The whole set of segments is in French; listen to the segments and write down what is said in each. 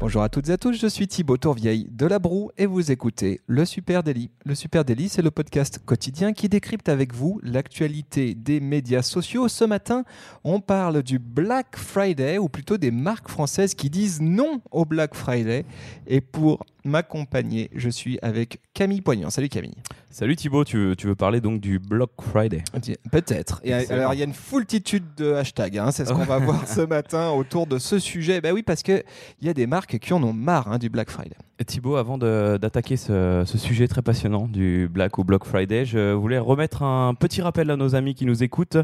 Bonjour à toutes et à tous, je suis Thibaut Tourvieille de La Broue et vous écoutez Le Super Daily. Le Super Daily, c'est le podcast quotidien qui décrypte avec vous l'actualité des médias sociaux. Ce matin, on parle du Black Friday ou plutôt des marques françaises qui disent non au Black Friday. Et pour m'accompagner, je suis avec Camille Poignant. Salut Camille. Salut Thibaut, tu veux, tu veux parler donc du Black Friday? Peut-être. Et alors il y a une foultitude de hashtags, hein, c'est ce qu'on va voir ce matin autour de ce sujet. Ben oui, parce qu'il y a des marques qui en ont marre hein, du Black Friday. Thibaut, avant d'attaquer ce, ce, sujet très passionnant du Black ou Black Friday, je voulais remettre un petit rappel à nos amis qui nous écoutent.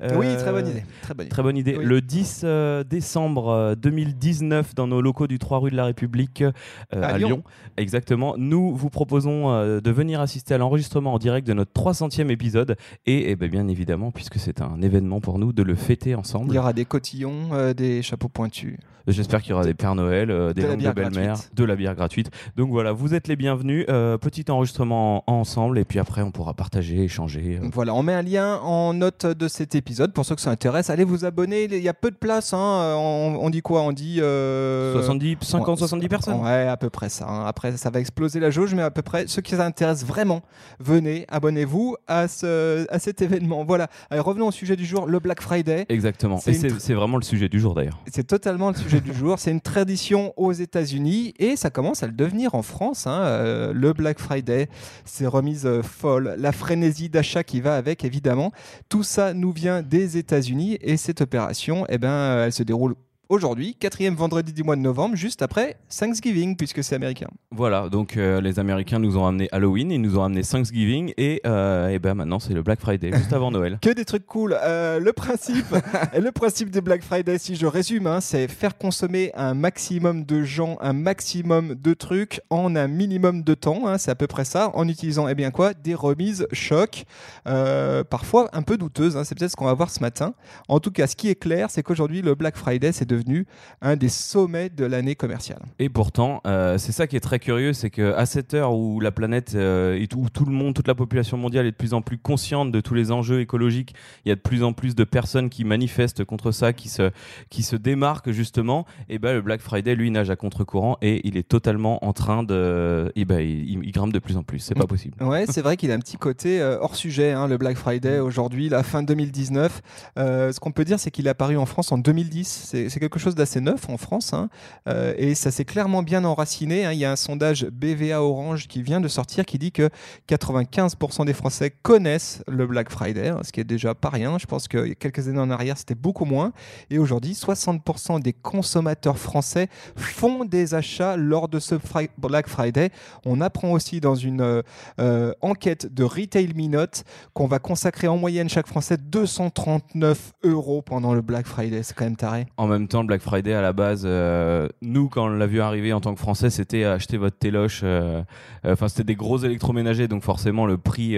oui, très bonne idée. Très bonne idée. Très bonne idée. Le 10 euh, décembre 2019, euh, dans nos locaux du 3 rue de la République euh, à, Lyon. exactement, nous vous proposons de venir assister à l'enregistrement en direct de notre 300e épisode et, eh ben, bien évidemment, puisque c'est un événement pour nous, de le fêter ensemble. Il y aura des cotillons, des chapeaux pointus. J'espère qu'il y aura des Pères Noël, des langues de belle-mère, de la bière gratuite. Donc voilà, vous êtes les bienvenus. Euh, petit enregistrement ensemble et puis après on pourra partager, échanger. Euh. Voilà, on met un lien en note de cet épisode pour ceux que ça intéresse. Allez vous abonner, il y a peu de place. Hein. On, dit quoi? On dit 70, 50, 70 personnes. Ouais, à peu près ça. Hein. Après, ça va exploser la jauge, mais à peu près ceux qui s'intéressent vraiment, venez, abonnez-vous à, ce, à cet événement. Voilà. Allez, revenons au sujet du jour, le Black Friday. Exactement. Et c'est vraiment le sujet du jour d'ailleurs. C'est totalement le sujet du jour. C'est une tradition aux États-Unis et ça commence à le devenir en France. Hein, euh, le Black Friday, ces remises euh, folles, la frénésie d'achat qui va avec, évidemment. Tout ça nous vient des États-Unis et cette opération, eh ben, elle se déroule aujourd'hui, quatrième vendredi du mois de novembre, juste après Thanksgiving, puisque c'est américain. Voilà, donc euh, les Américains nous ont amené Halloween, ils nous ont amené Thanksgiving, et, euh, et ben maintenant c'est le Black Friday, juste avant Noël. que des trucs cool. Euh, le principe, le principe des Black Friday, si je résume, hein, c'est faire consommer un maximum de gens, un maximum de trucs en un minimum de temps. Hein, c'est à peu près ça, en utilisant eh bien quoi, des remises choc, parfois un peu douteuses. Hein, c'est peut-être ce qu'on va voir ce matin. En tout cas, ce qui est clair, c'est qu'aujourd'hui le Black Friday, c'est de devenu un des sommets de l'année commerciale. Et pourtant, euh, c'est ça qui est très curieux, c'est qu'à cette heure où la planète, euh, et où tout le monde, toute la population mondiale est de plus en plus consciente de tous les enjeux écologiques, il y a de plus en plus de personnes qui manifestent contre ça, qui se, qui se démarquent justement, et ben le Black Friday, lui, nage à contre-courant et il est totalement en train de... Et ben, il, grimpe de plus en plus, c'est pas possible. Ouais, c'est vrai qu'il a un petit côté euh, hors sujet, hein, le Black Friday aujourd'hui, la fin 2019. ce qu'on peut dire, c'est qu'il est apparu en France en 2010. C'est quelque chose d'assez neuf en France, hein. euh, et ça s'est clairement bien enraciné. Hein. Il y a un sondage BVA Orange qui vient de sortir qui dit que 95% des Français connaissent le Black Friday, hein, ce qui est déjà pas rien. Je pense que quelques années en arrière, c'était beaucoup moins. Et aujourd'hui, 60% des consommateurs français font des achats lors de ce Black Friday. On apprend aussi dans une euh, euh, enquête de Retail Minute qu'on va consacrer en moyenne chaque Français 239 euros pendant le Black Friday. C'est quand même taré. En même le Black Friday à la base, euh, nous quand on l'a vu arriver en tant que Français, c'était acheter votre téloche. Euh, euh, enfin, c'était des gros électroménagers, donc forcément le prix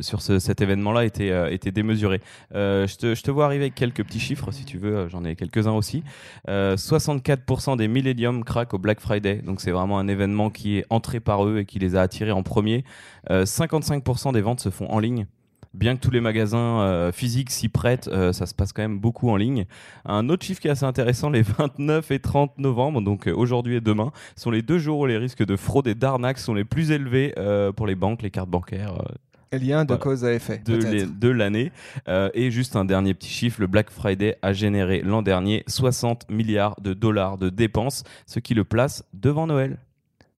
sur cet événement-là était, démesuré. je, te, je te vois arriver avec quelques petits chiffres si tu veux, j'en ai quelques-uns aussi. 64% des Millennium craquent au Black Friday, donc c'est vraiment un événement qui est entré par eux et qui les a attirés en premier. 55% des ventes se font en ligne bien que tous les magasins euh, physiques s'y prêtent, euh, ça se passe quand même beaucoup en ligne. Un autre chiffre qui est assez intéressant, les 29 et 30 novembre, donc euh, aujourd'hui et demain, sont les deux jours où les risques de fraude et d'arnaque sont les plus élevés pour les banques, les cartes bancaires. Lien de cause à effet. De l'année. et juste un dernier petit chiffre, le Black Friday a généré l'an dernier 60 milliards de dollars de dépenses, ce qui le place devant Noël.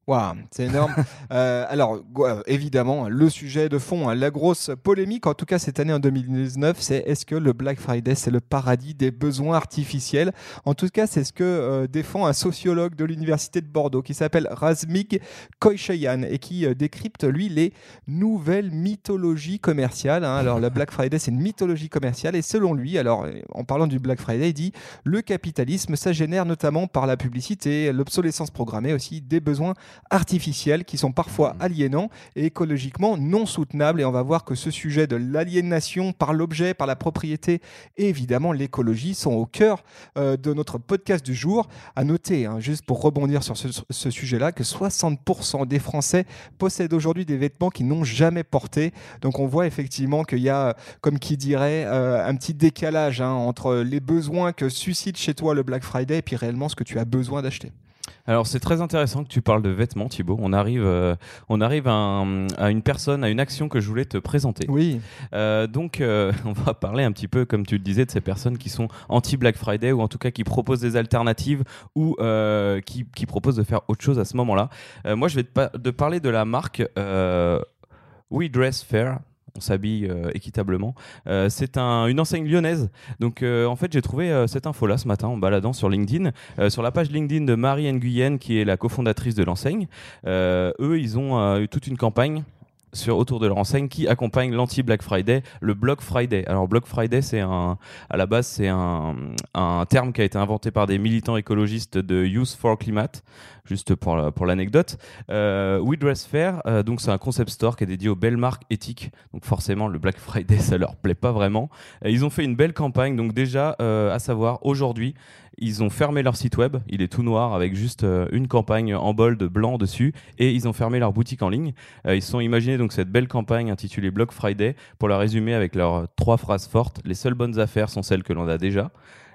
Waouh, c'est énorme. euh, alors, évidemment, le sujet de fond, hein, la grosse polémique, en tout cas cette année en 2019, c'est est-ce que le Black Friday, c'est le paradis des besoins artificiels? En tout cas, c'est ce que euh, défend un sociologue de l'Université de Bordeaux qui s'appelle Razmik Koyshayan et qui euh, décrypte, lui, les nouvelles mythologies commerciales. Hein. Alors, le Black Friday, c'est une mythologie commerciale et selon lui, alors en parlant du Black Friday, il dit le capitalisme, ça génère notamment par la publicité, l'obsolescence programmée aussi, des besoins artificiels qui sont parfois Mmh. aliénants et écologiquement non soutenables. Et on va voir que ce sujet de l'aliénation par l'objet, par la propriété et évidemment l'écologie sont au cœur euh, de notre podcast du jour. À noter, hein, juste pour rebondir sur ce, ce sujet-là, que 60% des Français possèdent aujourd'hui des vêtements qu'ils n'ont jamais portés. Donc on voit effectivement qu'il y a, comme qui dirait, euh, un petit décalage hein, entre les besoins que suscite chez toi le Black Friday et puis réellement ce que tu as besoin d'acheter. Alors c'est très intéressant que tu parles de vêtements, Thibaut. On arrive, euh, on arrive à, un- à une personne, à une action que je voulais te présenter. Oui, Euh, donc euh, on va parler un petit peu, comme tu le disais, de ces personnes qui sont anti-Black Friday ou en tout cas qui proposent des alternatives ou qui, qui proposent de faire autre chose à ce moment-là. Moi je vais te, pa- te parler de la marque We Dress Fair. On s'habille euh, équitablement. Euh, c'est un- une enseigne lyonnaise. Donc, euh, en fait, j'ai trouvé cette info-là ce matin en baladant sur LinkedIn, sur la page LinkedIn de Marie Nguyen, qui est la cofondatrice de l'enseigne. Eux, ils ont eu toute une campagne sur, autour de leur enseigne qui accompagne l'anti-Black Friday, le Block Friday. Alors, Block Friday, c'est un, à la base, c'est un, un terme qui a été inventé par des militants écologistes de Youth for Climate, juste pour, pour l'anecdote. Euh, We Dress Fair, euh, donc c'est un concept store qui est dédié aux belles marques éthiques. Donc forcément, le Black Friday, ça leur plaît pas vraiment. Euh, ils ont fait une belle campagne. Donc déjà, euh, à savoir, aujourd'hui, ils ont fermé leur site web. Il est tout noir avec juste euh, une campagne en bold blanc dessus. Et ils ont fermé leur boutique en ligne. Euh, ils se sont imaginés donc cette belle campagne intitulée Black Friday pour la résumer avec leurs trois phrases fortes. Les seules bonnes affaires sont celles que l'on a déjà.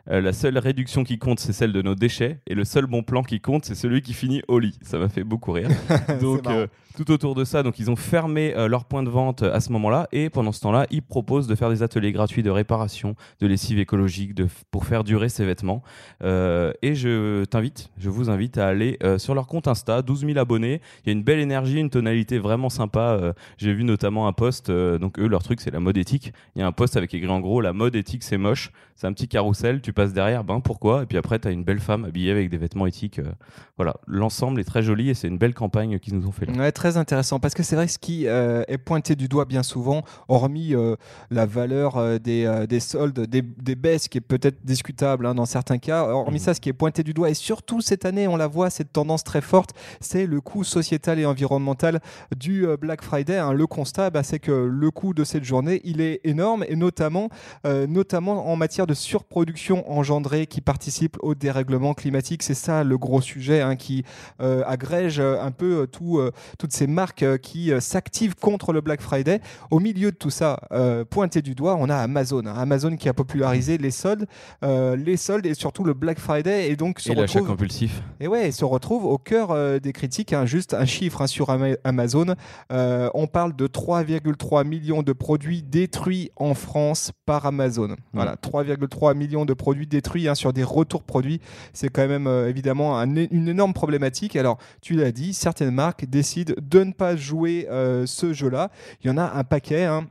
Euh, la seule réduction qui compte, c'est celle de nos déchets. Et le seul bon plan qui compte, c'est celui qui finit au lit. Ça m'a fait beaucoup rire. donc, euh, tout autour de ça, donc ils ont fermé euh, leur point de vente à ce moment-là. Et pendant ce temps-là, ils proposent de faire des ateliers gratuits de réparation de lessive écologique de, pour faire durer ces vêtements. Euh, et je t'invite, je vous invite à aller euh, sur leur compte Insta, 12 000 abonnés. Il y a une belle énergie, une tonalité vraiment sympa. Euh, J'ai vu notamment un post, euh, donc eux, leur truc, c'est la mode éthique. Il y a un post avec écrit en gros, la mode éthique, c'est moche. C'est un petit carrousel, tu passes derrière, ben pourquoi? Et puis après, tu as une belle femme habillée avec des vêtements éthiques. euh, voilà, l'ensemble est très joli et c'est une belle campagne qu'ils nous ont fait là. Ouais, très intéressant parce que c'est vrai que ce qui euh, est pointé du doigt bien souvent, hormis euh, la valeur des, des soldes, des, des baisses qui est peut-être discutable hein, dans certains cas, hormis Mhm. ça, ce qui est pointé du doigt et surtout cette année, on la voit, cette tendance très forte, c'est le coût sociétal et environnemental du Black Friday. hein. Le constat, bah, c'est que le coût de cette journée, il est énorme et notamment, notamment en matière de surproduction engendrée qui participe au dérèglement climatique. C'est ça le gros sujet hein, qui euh, agrège euh, un peu euh, tout, euh, toutes ces marques qui s'activent contre le Black Friday. Au milieu de tout ça, pointé du doigt, on a Amazon. hein. Amazon qui a popularisé les soldes, les soldes et surtout le Black Friday et donc se Et l'achat compulsif. et ouais, il se retrouve au cœur des critiques. hein. juste un chiffre sur Ama- Amazon. On parle de 3,3 millions de produits détruits en France par Amazon. Voilà, 3,3 millions de produits détruits hein, sur des retours produits. C'est quand même euh, évidemment une énorme problématique. Alors, tu l'as dit, certaines marques décident de ne pas jouer euh, ce jeu-là. Il y en a un paquet. hein.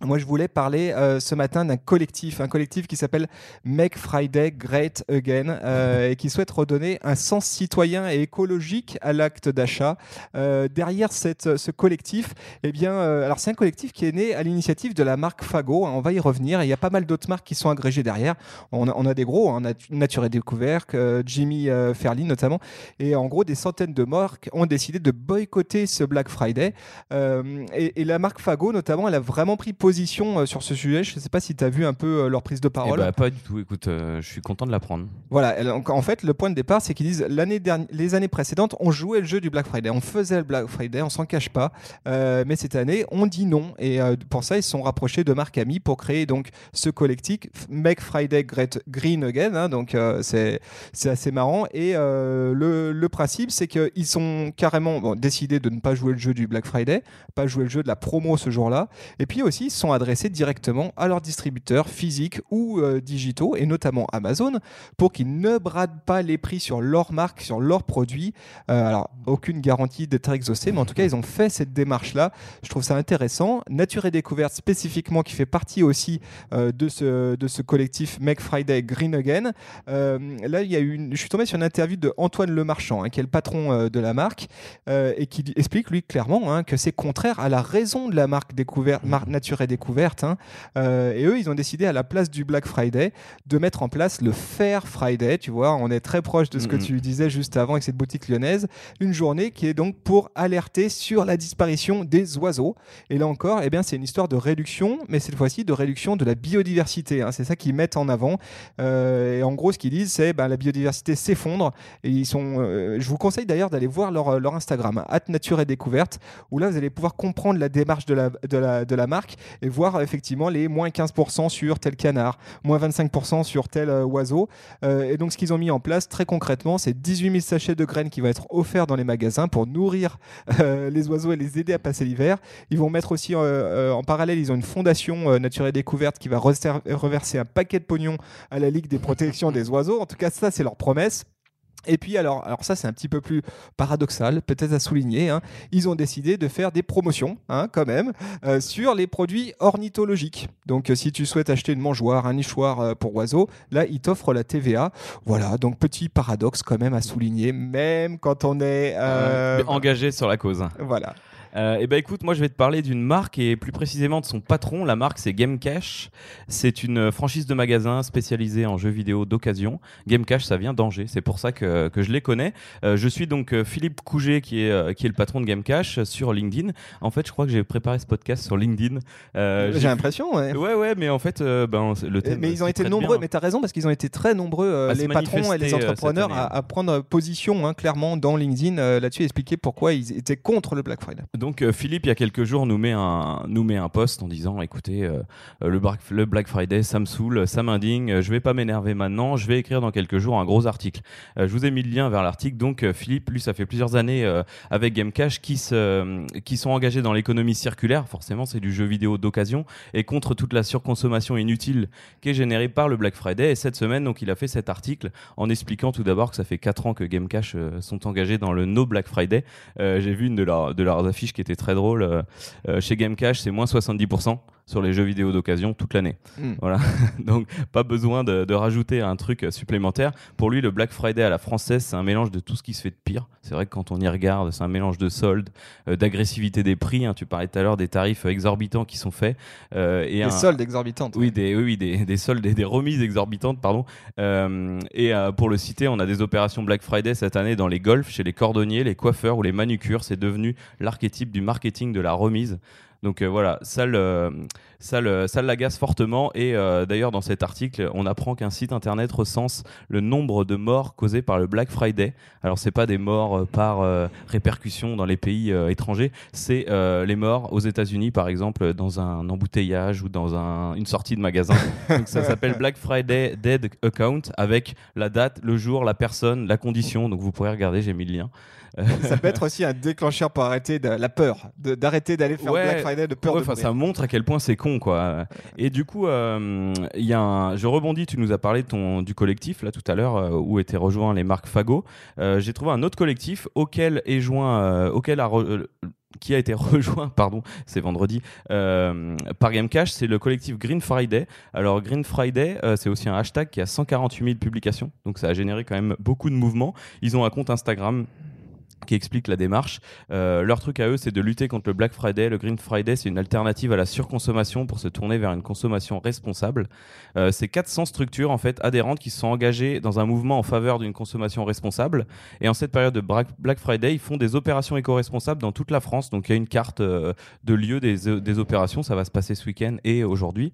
Moi, je voulais parler euh, ce matin d'un collectif, un collectif qui s'appelle Make Friday Great Again euh, et qui souhaite redonner un sens citoyen et écologique à l'acte d'achat. Euh, derrière cette, ce collectif, eh bien, alors c'est un collectif qui est né à l'initiative de la marque Fago. hein, on va y revenir. Il y a pas mal d'autres marques qui sont agrégées derrière. On a, des gros, hein, Nat- Nature et Découverte, euh, Jimmy Fairley notamment. Et en gros, des centaines de marques ont décidé de boycotter ce Black Friday. Et, et la marque Fago, notamment, elle a vraiment pris position euh, sur ce sujet. Je ne sais pas si tu as vu un peu euh, leur prise de Eh parole. bah, pas du tout. Écoute, euh, je suis content de l'apprendre. Voilà, en fait, le point de départ, c'est qu'ils disent l'année dernière, les années précédentes, on jouait le jeu du Black Friday, on faisait le Black Friday, on s'en cache pas, Euh, mais cette année, on dit non, et euh, pour ça, ils se sont rapprochés de Marc Ami pour créer donc ce collectif Make Friday Great Green Again, hein, donc euh, c'est c'est assez marrant, et le, le principe, c'est qu'ils sont carrément bon, décidés de ne pas jouer le jeu du Black Friday, pas jouer le jeu de la promo ce jour-là, et puis aussi, sont adressés directement à leurs distributeurs physiques ou euh, digitaux, et notamment Amazon, pour qu'ils ne bradent pas les prix sur leur marque, sur leurs produits. Euh, alors, aucune garantie d'être exaucé, mais en tout cas, ils ont fait cette démarche-là. Je trouve ça intéressant. Nature et Découverte, spécifiquement, qui fait partie aussi euh, de, ce, de ce collectif Make Friday Green Again. Là, il y a eu une... je suis tombé sur une interview de Antoine Lemarchand, hein, qui est le patron de la marque, et qui explique, lui, clairement hein, que c'est contraire à la raison de la marque découverte, marque Nature et découverte. hein. Euh, et eux, ils ont décidé à la place du Black Friday de mettre en place le Fair Friday. Tu vois, on est très proche de ce que tu disais juste avant avec cette boutique lyonnaise. Une journée qui est donc pour alerter sur la disparition des oiseaux. Et là encore, eh bien, c'est une histoire de réduction, mais cette fois-ci de réduction de la biodiversité. hein. C'est ça qu'ils mettent en avant. Euh, et en gros, ce qu'ils disent, c'est ben, la biodiversité s'effondre. Et ils sont. euh, je vous conseille d'ailleurs d'aller voir leur, leur Instagram, at Nature et Découverte, où là, vous allez pouvoir comprendre la démarche de la, de la, de la marque et voir effectivement les moins 15% sur tel canard, moins 25% sur tel euh, oiseau. Euh, et donc, ce qu'ils ont mis en place très concrètement, c'est 18 000 sachets de graines qui vont être offerts dans les magasins pour nourrir euh, les oiseaux et les aider à passer l'hiver. Ils vont mettre aussi euh, euh, en parallèle, ils ont une fondation euh, Nature et Découverte qui va reverser un paquet de pognon à la Ligue des protections des oiseaux. En tout cas, ça, c'est leur promesse. Et puis alors, alors ça c'est un petit peu plus paradoxal, peut-être à souligner. hein. Ils ont décidé de faire des promotions, hein, quand même, euh, sur les produits ornithologiques. Donc euh, si tu souhaites acheter une mangeoire, un nichoir euh, pour oiseaux, là ils t'offrent la TVA. Voilà, donc petit paradoxe quand même à souligner, même quand on est engagé sur la cause. voilà. Euh, et ben écoute, moi je vais te parler d'une marque et plus précisément de son patron. La marque c'est Game Cash. C'est une franchise de magasin spécialisée en jeux vidéo d'occasion. Game Cash, ça vient d'Angers. C'est pour ça que, que je les connais. Euh, je suis donc euh, Philippe Couget qui est, euh, qui est le patron de Game Cash euh, sur LinkedIn. En fait, je crois que j'ai préparé ce podcast sur LinkedIn. Euh, J'ai l'impression, ouais. Ouais, ouais, mais en fait, ben, le thème. Mais ils ont été nombreux, bien. mais tu as raison, parce qu'ils ont été très nombreux, les patrons et les entrepreneurs, année, à, à prendre position hein, clairement dans LinkedIn là-dessus et expliquer pourquoi ils étaient contre le Black Friday. Donc euh, Philippe, il y a quelques jours, nous met un, nous met un post en disant, écoutez, euh, euh, le, Black, Friday, ça me saoule, ça m'indigne, je vais pas m'énerver maintenant, je vais écrire dans quelques jours un gros article. Je vous ai mis le lien vers l'article. Donc Philippe, lui, ça fait plusieurs années avec Gamecash qui, se, qui sont engagés dans l'économie circulaire. Forcément, c'est du jeu vidéo d'occasion et contre toute la surconsommation inutile qui est générée par le Black Friday. Et cette semaine, donc, il a fait cet article en expliquant tout d'abord que ça fait 4 ans que Gamecash sont engagés dans le No Black Friday. J'ai vu une de, leurs- de leurs affiches qui était très drôle. Euh, euh, chez Gamecash, c'est moins 70% sur les jeux vidéo d'occasion toute l'année. Mm. Voilà. Donc, pas besoin de, de rajouter un truc euh, supplémentaire. Pour lui, le Black Friday à la française, c'est un mélange de tout ce qui se fait de pire. C'est vrai que quand on y regarde, c'est un mélange de soldes, euh, d'agressivité des prix. hein. Tu parlais tout à l'heure des tarifs exorbitants qui sont faits. euh, et un- soldes exorbitantes. oui, des, oui, oui, des, des soldes et des remises exorbitantes, pardon. Euh, et euh, pour le citer, on a des opérations Black Friday cette année dans les golfs, chez les cordonniers, les coiffeurs ou les manucures. C'est devenu l'archétype du marketing de la remise. Donc euh, voilà, ça le, ça le, ça l'agace fortement. Et euh, d'ailleurs, dans cet article, on apprend qu'un site internet recense le nombre de morts causées par le Black Friday. Alors, c'est pas des morts euh, par répercussion dans les pays étrangers, c'est les morts aux États-Unis, par exemple, dans un embouteillage ou dans un- une sortie de magasin. Donc, ça s'appelle Black Friday Dead Account avec la date, le jour, la personne, la condition. Donc, vous pourrez regarder, j'ai mis le lien. Ça peut être aussi un déclencheur pour arrêter de, la peur, d'arrêter d'aller faire Ouais. Black Friday de peur Ouais, de ça montre à quel point c'est con, quoi. Et du coup, euh, y a un... je rebondis. Tu nous as parlé ton du collectif là tout à l'heure euh, où étaient rejoints les marques Fago. Euh, J'ai trouvé un autre collectif auquel est joint, euh, auquel a re- qui a été rejoint, pardon, c'est vendredi, euh, par Gamecash, c'est le collectif Green Friday. Alors Green Friday, euh, c'est aussi un hashtag qui a 148 000 publications, donc ça a généré quand même beaucoup de mouvements. Ils ont un compte Instagram qui explique la démarche. Euh, leur truc à eux, c'est de lutter contre le Black Friday. Le Green Friday, c'est une alternative à la surconsommation pour se tourner vers une consommation responsable. Euh, c'est 400 structures en fait adhérentes qui se sont engagées dans un mouvement en faveur d'une consommation responsable. Et en cette période de Black Friday, ils font des opérations éco-responsables dans toute la France. Donc il y a une carte euh, de lieu des, euh, des opérations. Ça va se passer ce week-end et aujourd'hui.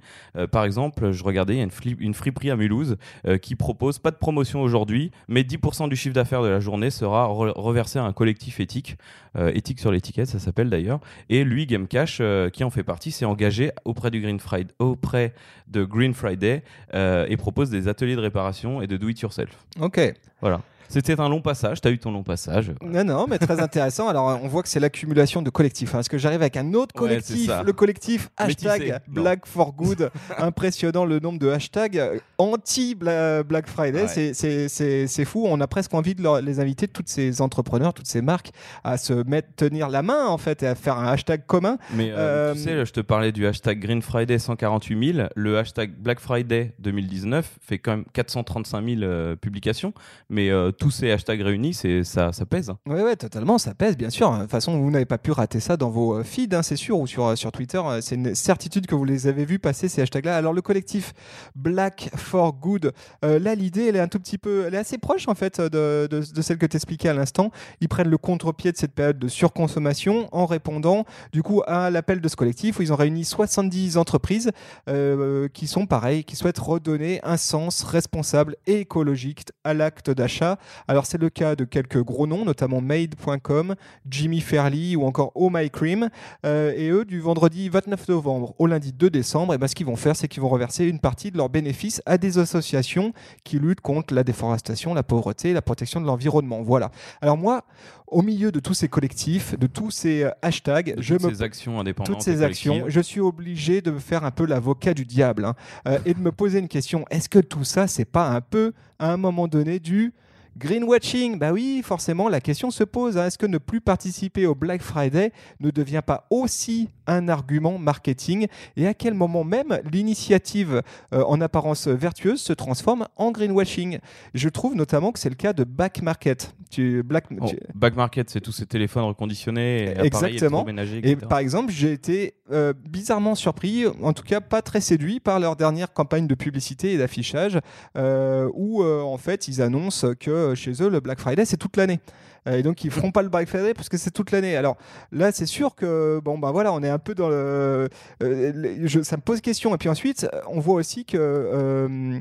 Par exemple, je regardais, il y a une, friperie à Mulhouse qui propose pas de promotion aujourd'hui, mais 10% du chiffre d'affaires de la journée sera re- reversé à un collectif éthique, euh, éthique sur l'étiquette, ça s'appelle d'ailleurs. Et lui, Gamecash, euh, qui en fait partie, s'est engagé auprès du Green Friday, auprès de Green Friday euh, et propose des ateliers de réparation et de do it yourself. Ok. Voilà. C'était un long passage. T'as eu ton long passage. Non, non, mais très intéressant. Alors, on voit que c'est l'accumulation de collectifs. hein. Est-ce que j'arrive avec un autre collectif. Le collectif Métissé. hashtag Non. Black for Good. Impressionnant le nombre de hashtags euh, anti-Black Friday. Ouais. C'est- fou. On a presque envie de leur- les inviter, toutes ces entrepreneurs, toutes ces marques, à se mettre, tenir la main, en fait, et à faire un hashtag commun. Mais euh, Euh, tu sais, je te parlais du hashtag Green Friday 148 000. Le hashtag Black Friday 2019 fait quand même 435 000 euh, publications. Mais euh, tous ces hashtags réunis, c'est ça, ça pèse. Oui, ouais, totalement, ça pèse, bien sûr. De toute façon, vous n'avez pas pu rater ça dans vos feeds, hein, c'est sûr, ou sur, sur Twitter. C'est une certitude que vous les avez vus passer, ces hashtags-là. Alors, le collectif Black for Good, là, l'idée, elle est un tout petit peu, elle est assez proche, en fait, de, de, celle que tu expliquais à l'instant. Ils prennent le contre-pied de cette période de surconsommation en répondant, du coup, à l'appel de ce collectif où ils ont réuni 70 entreprises euh, qui sont pareilles, qui souhaitent redonner un sens responsable et écologique à l'acte d'achat. Alors c'est le cas de quelques gros noms, notamment Made.com, Jimmy Fairley ou encore Oh My Cream. Euh, et eux, du vendredi 29 novembre au lundi 2 décembre, et eh ben, ce qu'ils vont faire, c'est qu'ils vont reverser une partie de leurs bénéfices à des associations qui luttent contre la déforestation, la pauvreté, la protection de l'environnement. Voilà. Alors moi, au milieu de tous ces collectifs, de tous ces euh, hashtags, je me... ces actions indépendantes, toutes ces actions, je suis obligé de me faire un peu l'avocat du diable hein, euh, et de me poser une question. Est-ce que tout ça, c'est pas un peu, à un moment donné, du Greenwashing, bah oui, forcément, la question se pose. Hein. Est-ce que ne plus participer au Black Friday ne devient pas aussi un argument marketing? Et à quel moment même l'initiative euh, en apparence vertueuse se transforme en greenwashing? Je trouve notamment que c'est le cas de Back Market. Tu, Black, oh, Back Market, c'est tous ces téléphones reconditionnés, et Exactement. Et par exemple, j'ai été euh, bizarrement surpris, en tout cas pas très séduit par leur dernière campagne de publicité et d'affichage, euh, où en fait ils annoncent que chez eux, le Black Friday, c'est toute l'année. Euh, et donc ils feront pas le Black Friday parce que c'est toute l'année. Alors là, c'est sûr que bon bah voilà, on est un peu dans le, euh, ça me pose question. Et puis ensuite, on voit aussi que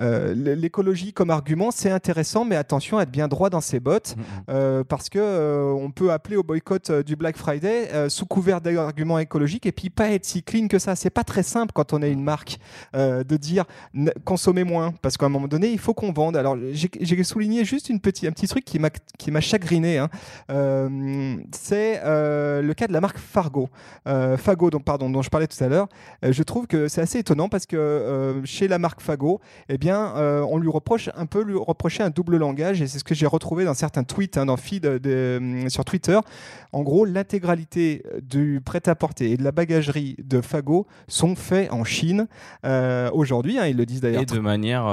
euh, l'écologie comme argument, c'est intéressant, mais attention à être bien droit dans ses bottes, mm, mm. Euh, parce que euh, on peut appeler au boycott du Black Friday sous couvert d'arguments écologiques et puis pas être si clean que ça. C'est pas très simple quand on est une marque de dire consommez moins, parce qu'à un moment donné, il faut qu'on vende. Alors j'ai souligné juste une petit, un petit truc qui m'a Hein. c'est le cas de la marque Fargo, Fago, donc pardon, dont je parlais tout à l'heure. je trouve que c'est assez étonnant parce que chez la marque Fago, eh bien euh, on lui reproche un peu lui reprocher un double langage, et c'est ce que j'ai retrouvé dans certains tweets, hein, dans feed euh, sur Twitter. En gros, l'intégralité du prêt-à-porter et de la bagagerie de Fago sont faits en Chine euh, aujourd'hui. Hein, ils le disent d'ailleurs. Et de manière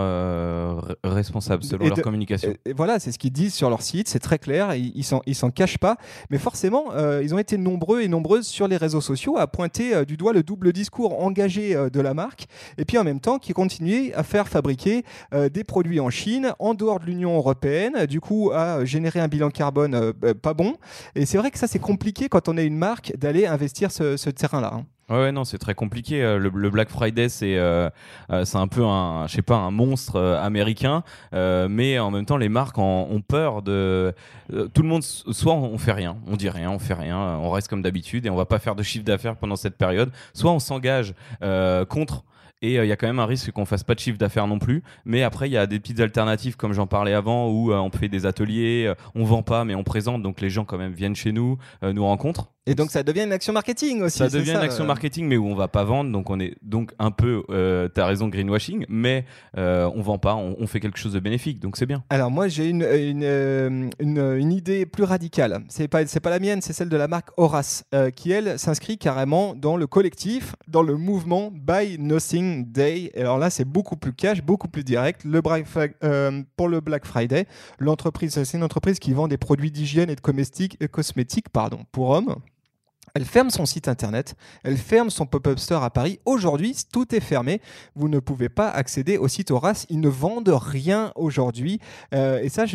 responsable, selon leur communication. Et, voilà, c'est ce qu'ils disent sur leur site, c'est très clair, ils, s'en cachent pas. Mais forcément, ils ont été nombreux et nombreuses sur les réseaux sociaux à pointer du doigt le double discours engagé de la marque, et puis en même temps qui continuait à faire fabriquer euh, des produits en Chine, en dehors de l'Union européenne, du coup à générer un bilan carbone euh, bah, pas bon. Et c'est vrai que ça c'est compliqué quand on est une marque d'aller investir ce, terrain-là. Hein. Ouais, non, c'est très compliqué. Euh, le, Black Friday, c'est c'est un peu un, je sais pas, un monstre américain, mais en même temps, les marques ont peur de. tout le monde, soit on fait rien, on dit rien, on fait rien, on reste comme d'habitude et on va pas faire de chiffre d'affaires pendant cette période. Soit on s'engage contre et euh, il y a quand même un risque qu'on fasse pas de chiffre d'affaires non plus. Mais après, il y a des petites alternatives, comme j'en parlais avant, où euh, on fait des ateliers, euh, on vend pas, mais on présente, donc les gens quand même viennent chez nous, nous rencontrent. Et donc ça devient une action marketing aussi. Ça devient une action marketing, mais où on va pas vendre, donc on est donc un peu, euh, tu as raison, greenwashing, mais euh, on vend pas, on, fait quelque chose de bénéfique, donc c'est bien. Alors moi j'ai une, une, une, idée plus radicale. C'est pas c'est pas la mienne, c'est celle de la marque Horace, qui elle s'inscrit carrément dans le collectif, dans le mouvement Buy Nothing Day. Et alors là c'est beaucoup plus cash, beaucoup plus direct. Le pour le Black Friday, l'entreprise c'est une entreprise qui vend des produits d'hygiène et de cosmétiques, cosmétiques pardon pour hommes. Elle ferme son site internet, elle ferme son pop-up store à Paris. Aujourd'hui, tout est fermé. Vous ne pouvez pas accéder au site Horace. Ils ne vendent rien aujourd'hui. Euh, et ça,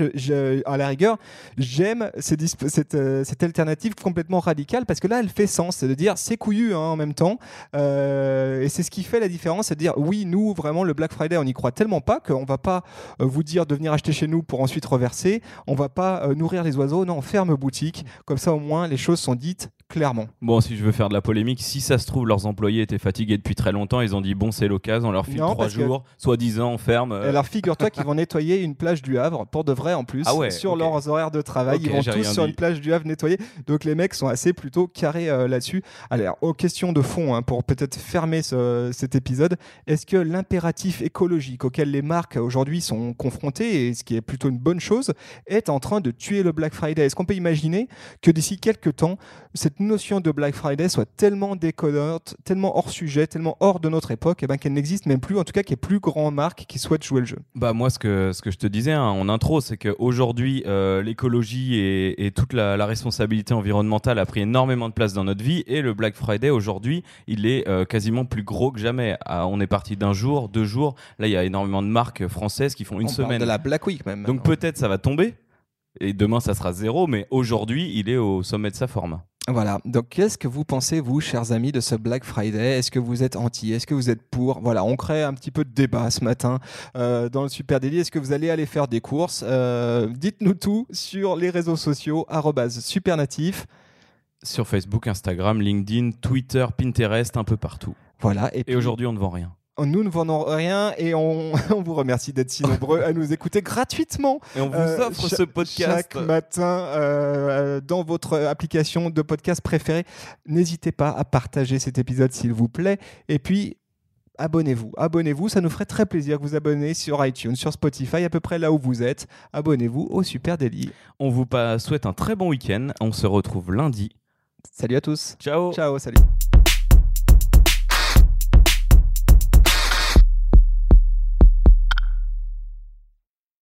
à la rigueur, j'aime cette, euh, cette, alternative complètement radicale parce que là, elle fait sens. C'est de dire c'est couillu hein, en même temps. Euh, et c'est ce qui fait la différence. C'est de dire oui, nous, vraiment, le Black Friday, on n'y croit tellement pas qu'on va pas vous dire de venir acheter chez nous pour ensuite reverser. On va pas nourrir les oiseaux. Non, on ferme boutique. Comme ça, au moins, les choses sont dites clairement. Bon, si je veux faire de la polémique, si ça se trouve, leurs employés étaient fatigués depuis très longtemps, ils ont dit bon, c'est l'occasion, on leur file trois jours, soit disant on ferme. Euh. Alors figure-toi qu'ils vont nettoyer une plage du Havre, pour de vrai en plus, ah sur leurs horaires de travail. ils vont tous sur une plage du Havre nettoyer. Donc les mecs sont assez plutôt carrés euh, là-dessus. Alors, aux questions de fond, hein, pour peut-être fermer cet épisode, est-ce que l'impératif écologique auquel les marques aujourd'hui sont confrontées, et ce qui est plutôt une bonne chose, est en train de tuer le Black Friday? Est-ce qu'on peut imaginer que d'ici quelques temps, cette notion de Black Friday soit tellement déconnante, tellement hors sujet, tellement hors de notre époque, et ben qu'elle n'existe même plus, en tout cas qu'il n'y ait plus grand marque qui souhaite jouer le jeu. Bah moi ce que, ce que je te disais hein, en intro, c'est qu'aujourd'hui euh, l'écologie et, et toute la, la responsabilité environnementale a pris énormément de place dans notre vie et le Black Friday aujourd'hui il est euh, quasiment plus gros que jamais. Ah, on est parti d'un jour, deux jours, là il y a énormément de marques françaises qui font une On parle semaine. de la Black Week même. Donc peut-être ça va tomber et demain ça sera zéro, mais aujourd'hui il est au sommet de sa forme. Voilà. Donc, qu'est-ce que vous pensez, vous, chers amis, de ce Black Friday? Est-ce que vous êtes anti? Est-ce que vous êtes pour? Voilà, on crée un petit peu de débat ce matin euh, dans le Super Daily. Est-ce que vous allez aller faire des courses? Euh, Dites-nous tout sur les réseaux sociaux @supernatif. Sur Facebook, Instagram, LinkedIn, Twitter, Pinterest, un peu partout. Voilà. Et puis, aujourd'hui on ne vend rien. Nous ne vendons rien et on, on vous remercie d'être si nombreux à nous écouter gratuitement. Et on vous Euh, offre ce podcast. Chaque matin euh, dans votre application de podcast préférée. N'hésitez pas à partager cet épisode s'il vous plaît. Et puis, abonnez-vous. Abonnez-vous, ça nous ferait très plaisir que vous abonnez sur iTunes, sur Spotify, à peu près là où vous êtes. Abonnez-vous au Super Daily. On vous souhaite un très bon week-end. On se retrouve lundi. Salut à tous. Ciao Ciao, salut.